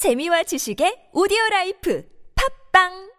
재미와 지식의 오디오 라이프 팝빵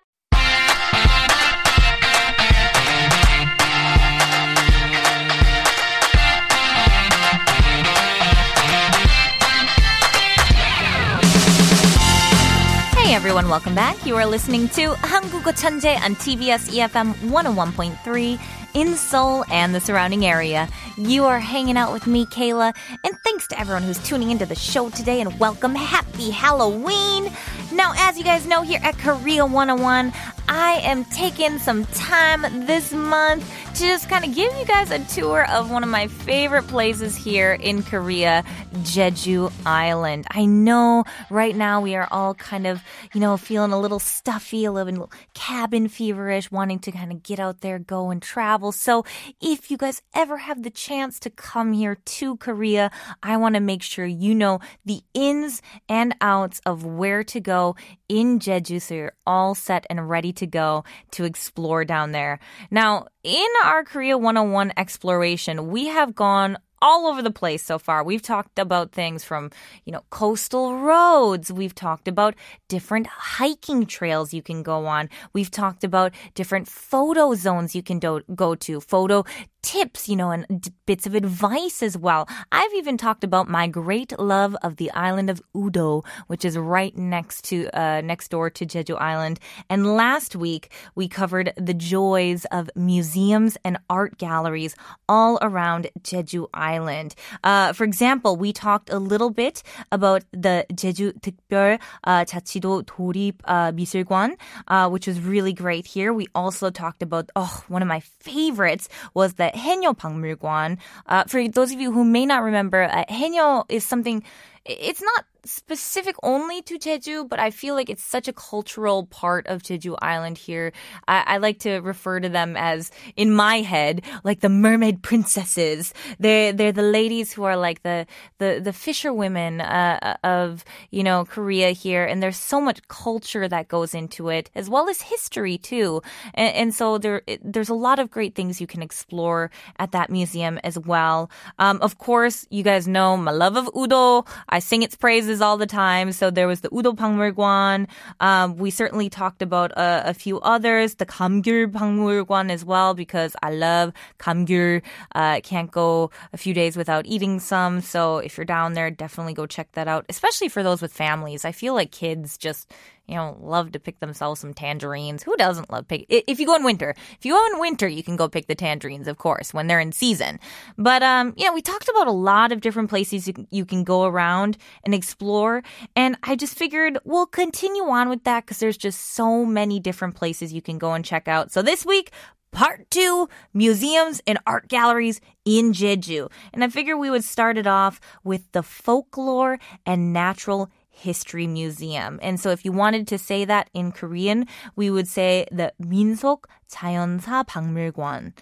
Hey everyone, welcome back. You are listening to 한국어 천재 on TBS EFM 101.3 in Seoul and the surrounding area. You are hanging out with me, Kayla, and thanks to everyone who's tuning into the show today and welcome. Happy Halloween! Now, as you guys know, here at Korea 101, I am taking some time this month to just kind of give you guys a tour of one of my favorite places here in Korea, Jeju Island. I know right now we are all kind of, you know, feeling a little stuffy, a little cabin feverish, wanting to kind of get out there, go and travel. So if you guys ever have the chance to come here to Korea, I want to make sure you know the ins and outs of where to go in Jeju so you're all set and ready to go to explore down there. Now, in our Korea 101 exploration, we have gone all over the place so far. We've talked about things from, you know, coastal roads. We've talked about different hiking trails you can go on. We've talked about different photo zones you can do- go to, photo tips, you know, and d- bits of advice as well. I've even talked about my great love of the island of Udo, which is right next to uh, next door to Jeju Island. And last week we covered the joys of museums and art galleries all around Jeju Island. Uh, for example, we talked a little bit about the Jeju 특별 uh, 자치도 도립 uh, 미술관, uh, which was really great here. We also talked about oh, one of my favorites was the Haenyeo 박물관. Uh, for those of you who may not remember, uh, Haenyeo is something it's not specific only to Jeju, but I feel like it's such a cultural part of Jeju Island here. I, I, like to refer to them as, in my head, like the mermaid princesses. They're they're the ladies who are like the the the fisherwomen uh, of you know Korea here, and there's so much culture that goes into it, as well as history too. And, and so there there's a lot of great things you can explore at that museum as well. Um, of course, you guys know my love of Udo. I sing its praises all the time. So there was the Udo Pangmulgwan. Um, we certainly talked about a, a, few others, the Kamgyur Pangmulgwan as well, because I love Kamgyur. Uh, can't go a few days without eating some. So if you're down there, definitely go check that out, especially for those with families. I feel like kids just you know, love to pick themselves some tangerines. Who doesn't love pick? If you go in winter, if you go in winter, you can go pick the tangerines, of course, when they're in season. But um, yeah, we talked about a lot of different places you can, you can go around and explore, and I just figured we'll continue on with that because there's just so many different places you can go and check out. So this week. Part two, museums and art galleries in Jeju. And I figured we would start it off with the folklore and natural History Museum. And so if you wanted to say that in Korean, we would say the 민속 자연사 박물관.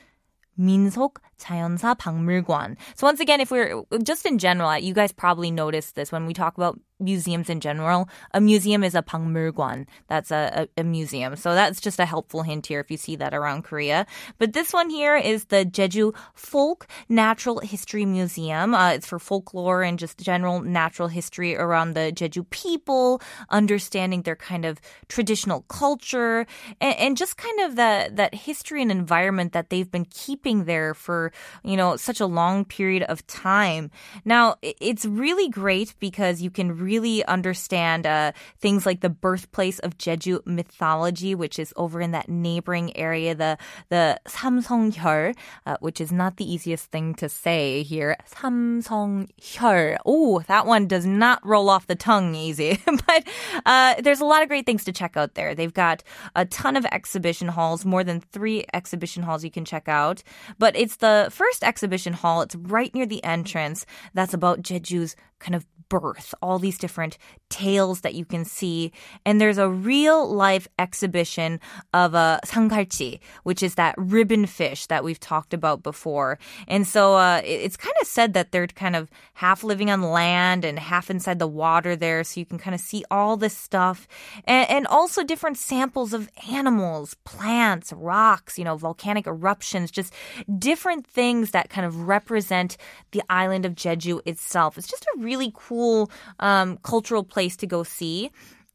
민속 자연사 박물관. So once again, if we're just in general, you guys probably noticed this when we talk about museums in general. A museum is a 박물관. That's a, a, a, museum. So that's just a helpful hint here if you see that around Korea. But this one here is the Jeju Folk Natural History Museum. Uh, it's for folklore and just general natural history around the Jeju people, understanding their kind of traditional culture and, and just kind of that, that history and environment that they've been keeping there for, you know, such a long period of time. Now, it's really great because you can really understand uh, things like the birthplace of Jeju mythology, which is over in that neighboring area, the the Samseonghyeol, uh, which is not the easiest thing to say here. Samseonghyeol. Oh, that one does not roll off the tongue easy. but uh, there's a lot of great things to check out there. They've got a ton of exhibition halls, more than three exhibition halls you can check out. But it's the first exhibition hall. It's right near the entrance. That's about Jeju's kind of birth, all these different tales that you can see. And there's a real life exhibition of a sanggalchi, which is that ribbon fish that we've talked about before. And so uh, it's kind of said that they're kind of half living on land and half inside the water there. So you can kind of see all this stuff and, and also different samples of animals, plants, rocks, you know, volcanic eruptions, just different things that kind of represent the island of Jeju itself. It's just a really cool um, cultural place to go see.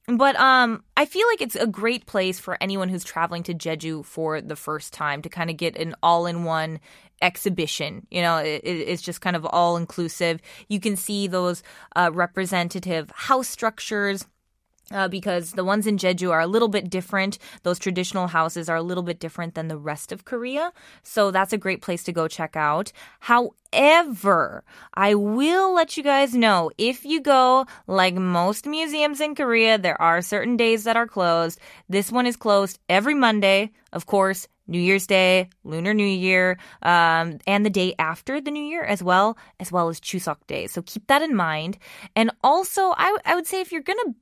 But um, I feel like it's a great place for anyone who's traveling to Jeju for the first time to kind of get an all-in-one exhibition. You know, it, it's just kind of all inclusive. You can see those uh, representative house structures uh, because the ones in Jeju are a little bit different. Those traditional houses are a little bit different than the rest of Korea. So that's a great place to go check out. However, I will let you guys know if you go, like most museums in Korea, there are certain days that are closed. This one is closed every Monday. Of course, New Year's Day, Lunar New Year, um, and the day after the New Year as well, as well as Chuseok Day. So keep that in mind. And also, I, I would say if you're gonna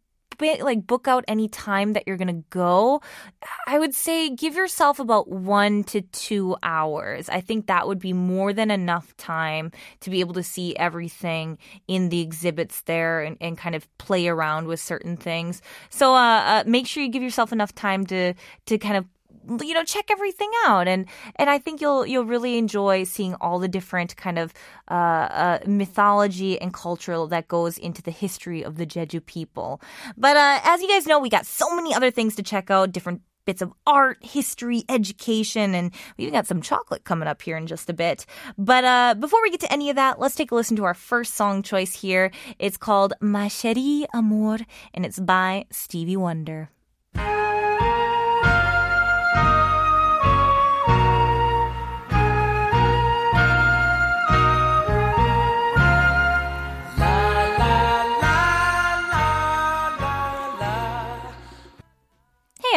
like book out any time that you're going to go, I would say give yourself about one to two hours. I think that would be more than enough time to be able to see everything in the exhibits there and, and kind of play around with certain things. So uh, uh, make sure you give yourself enough time to to kind of you know check everything out and and I think you'll you'll really enjoy seeing all the different kind of uh, uh, mythology and culture that goes into the history of the Jeju people. But uh, as you guys know, we got so many other things to check out, different bits of art, history, education, and we even got some chocolate coming up here in just a bit. But uh, before we get to any of that, let's take a listen to our first song choice here. It's called Ma Chérie Amour, and it's by Stevie Wonder.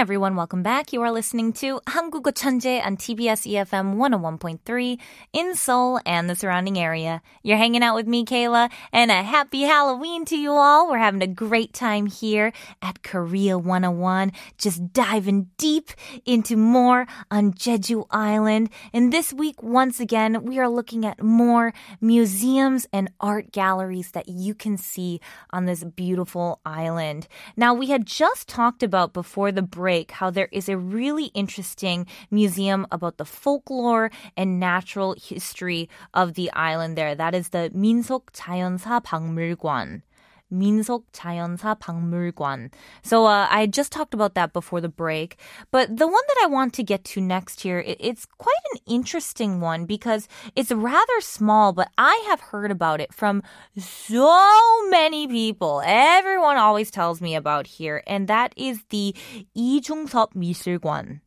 everyone, welcome back. You are listening to 한국어 천재 on TBS EFM 101.3 in Seoul and the surrounding area. You're hanging out with me, Kayla, and a happy Halloween to you all. We're having a great time here at Korea 101, just diving deep into more on Jeju Island. And this week, once again, we are looking at more museums and art galleries that you can see on this beautiful island. Now, we had just talked about before the break break how there is a really interesting museum about the folklore and natural history of the island there. That is the 민속 자연사 박물관. 민속 자연사 박물관. So uh, I just talked about that before the break, but the one that I want to get to next here, it, it's quite an interesting one because it's rather small, but I have heard about it from so many people. Everyone always tells me about here, and that is the 이중섭 미술관.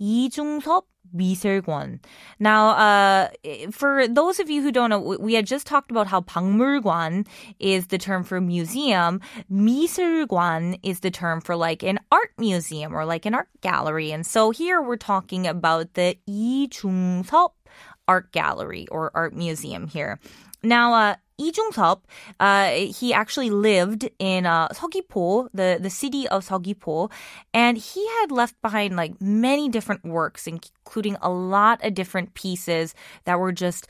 이중섭 미술관. Now, uh, for those of you who don't know, we had just talked about how 박물관 is the term for museum. 미술관 is the term for like an art museum or like an art gallery. And so here we're talking about the 이중섭 art gallery or art museum here. Now, uh, Lee Jung-sop, uh, he actually lived in uh, Seogwipo, the, the city of Seogwipo, and he had left behind like many different works, including a lot of different pieces that were just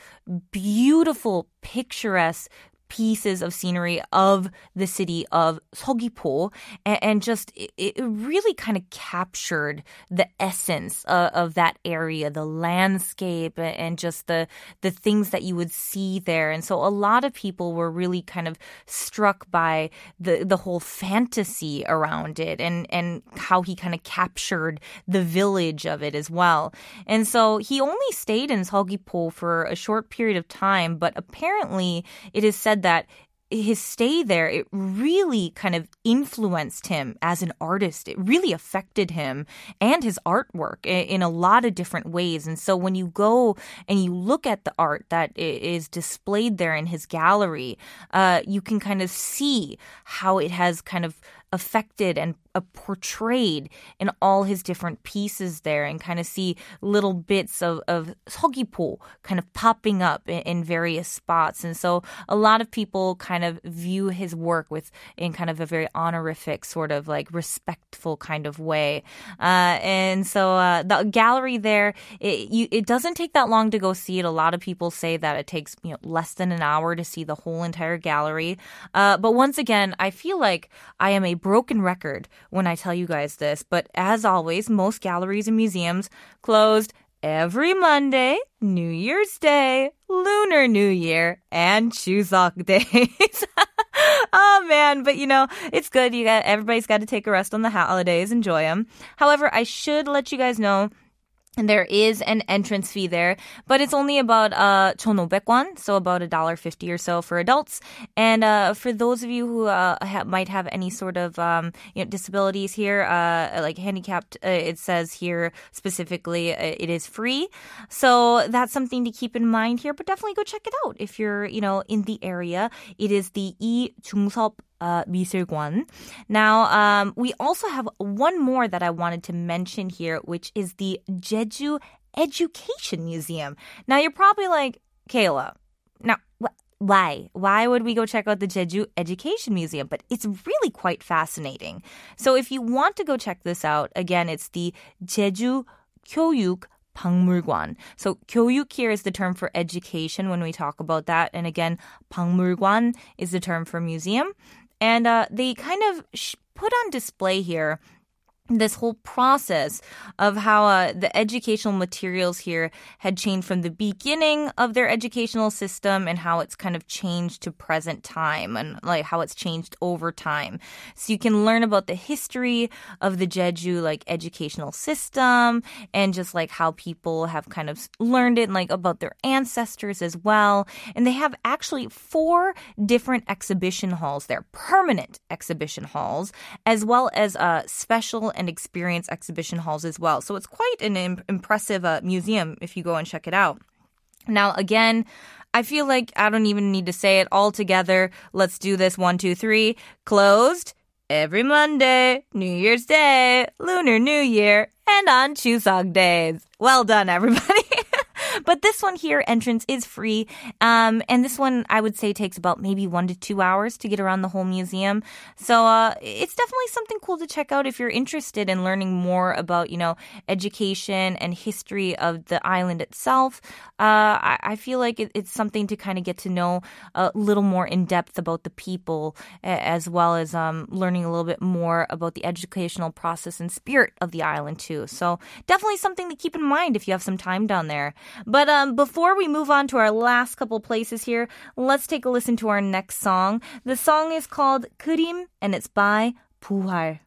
beautiful, picturesque pieces of scenery of the city of Seogwipo, and, and just it, it, really kind of captured the essence of, of, that area, the landscape, and just the the things that you would see there. And so a lot of people were really kind of struck by the the whole fantasy around it, and and how he kind of captured the village of it as well. And so he only stayed in Seogwipo for a short period of time, but apparently it is said that his stay there, it really kind of influenced him as an artist. It really affected him and his artwork in a lot of different ways. And so when you go and you look at the art that is displayed there in his gallery, uh, you can kind of see how it has kind of affected and uh, portrayed in all his different pieces there and kind of see little bits of, of Seogwipo kind of popping up in, in, various spots. And so a lot of people kind of view his work with in kind of a very honorific sort of like respectful kind of way. Uh, and so uh, the gallery there, it, you, it doesn't take that long to go see it. A lot of people say that it takes you know less than an hour to see the whole entire gallery. Uh, but once again, I feel like I am a broken record when I tell you guys this, but as always, most galleries and museums closed every Monday, New Year's Day, Lunar New Year, and Chuseok days. oh man, but you know, it's good. You got everybody's got to take a rest on the holidays, enjoy them. However, I should let you guys know and there is an entrance fee there, but it's only about uh 1,500won, so about a dollar fifty or so for adults. And uh, for those of you who uh, ha- might have any sort of um, you know disabilities here, uh, like handicapped, uh, it says here specifically uh, it is free. So that's something to keep in mind here. But definitely go check it out if you're you know in the area. It is the E Jungsop uh, 미술관. Now, um, we also have one more that I wanted to mention here, which is the Jeju Education Museum. Now, you're probably like, Kayla, now, wh- why? Why would we go check out the Jeju Education Museum? But it's really quite fascinating. So if you want to go check this out, again, it's the Jeju 교육 박물관. So 교육 here is the term for education when we talk about that. And again, 박물관 is the term for museum. And uh, they kind of sh- put on display here this whole process of how uh, the educational materials here had changed from the beginning of their educational system and how it's kind of changed to present time and like how it's changed over time. So you can learn about the history of the Jeju like educational system and just like how people have kind of learned it and like about their ancestors as well. And they have actually four different exhibition halls there, permanent exhibition halls, as well as uh, special and experience exhibition halls as well. So it's quite an Im- impressive uh, museum if you go and check it out. Now, again, I feel like I don't even need to say it all together. Let's do this. One, two, three. Closed every Monday, New Year's Day, Lunar New Year, and on Chuseok days. Well done, everybody. but this one here, entrance is free. Um, and this one, I would say, takes about maybe one to two hours to get around the whole museum. So uh, it's definitely something cool to check out if you're interested in learning more about, you know, education and history of the island itself. Uh, I, I, feel like it, it's something to kind of get to know a little more in depth about the people, as well as um, learning a little bit more about the educational process and spirit of the island too. So definitely something to keep in mind if you have some time down there. But um, before we move on to our last couple places here, let's take a listen to our next song. The song is called Kurim and it's by Buhar.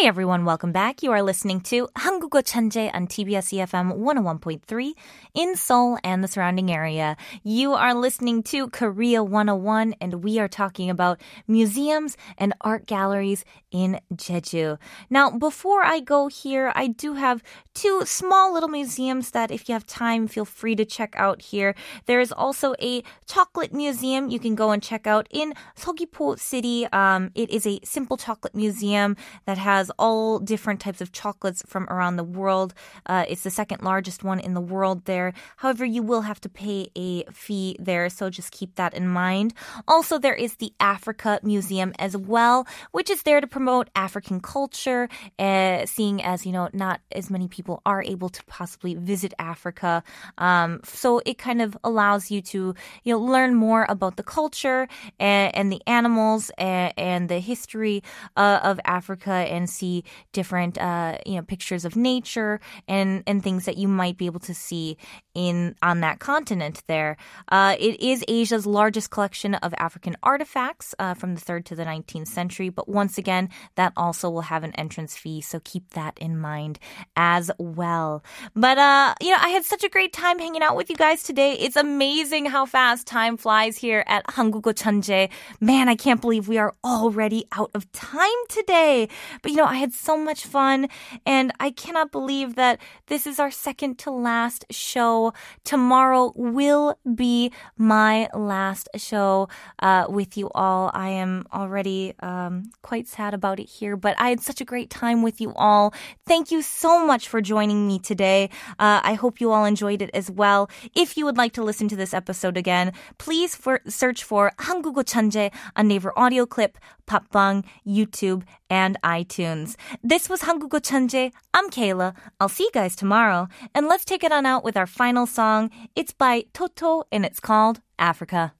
Hey everyone, welcome back. You are listening to 한국어 천재 on TBS EFM 101.3 in Seoul and the surrounding area. You are listening to Korea 101 and we are talking about museums and art galleries in Jeju. Now, before I go here, I do have two small little museums that if you have time, feel free to check out here. There is also a chocolate museum you can go and check out in Seogwipo City. Um, it is a simple chocolate museum that has all different types of chocolates from around the world. Uh, it's the second largest one in the world there. However, you will have to pay a fee there, so just keep that in mind. Also, there is the Africa Museum as well, which is there to promote African culture, uh, seeing as, you know, not as many people are able to possibly visit Africa. Um, so it kind of allows you to, you know, learn more about the culture and, and the animals and, and the history uh, of Africa and see see different uh, you know pictures of nature and and things that you might be able to see in on that continent there. Uh, it is Asia's largest collection of African artifacts uh, from the 3rd to the 19th century, but once again, that also will have an entrance fee, so keep that in mind as well. But uh, you know, I had such a great time hanging out with you guys today. It's amazing how fast time flies here at Hangugo Chanje. Man, I can't believe we are already out of time today. But you know, I had so much fun, and I cannot believe that this is our second to last show. Tomorrow will be my last show uh, with you all. I am already um, quite sad about it here, but I had such a great time with you all. Thank you so much for joining me today. Uh, I hope you all enjoyed it as well. If you would like to listen to this episode again, please for, search for 한국어 천재 on Naver audio clip Popbang, YouTube, and iTunes. This was Hangugo Chanje. I'm Kayla. I'll see you guys tomorrow. And let's take it on out with our final song. It's by Toto and it's called Africa.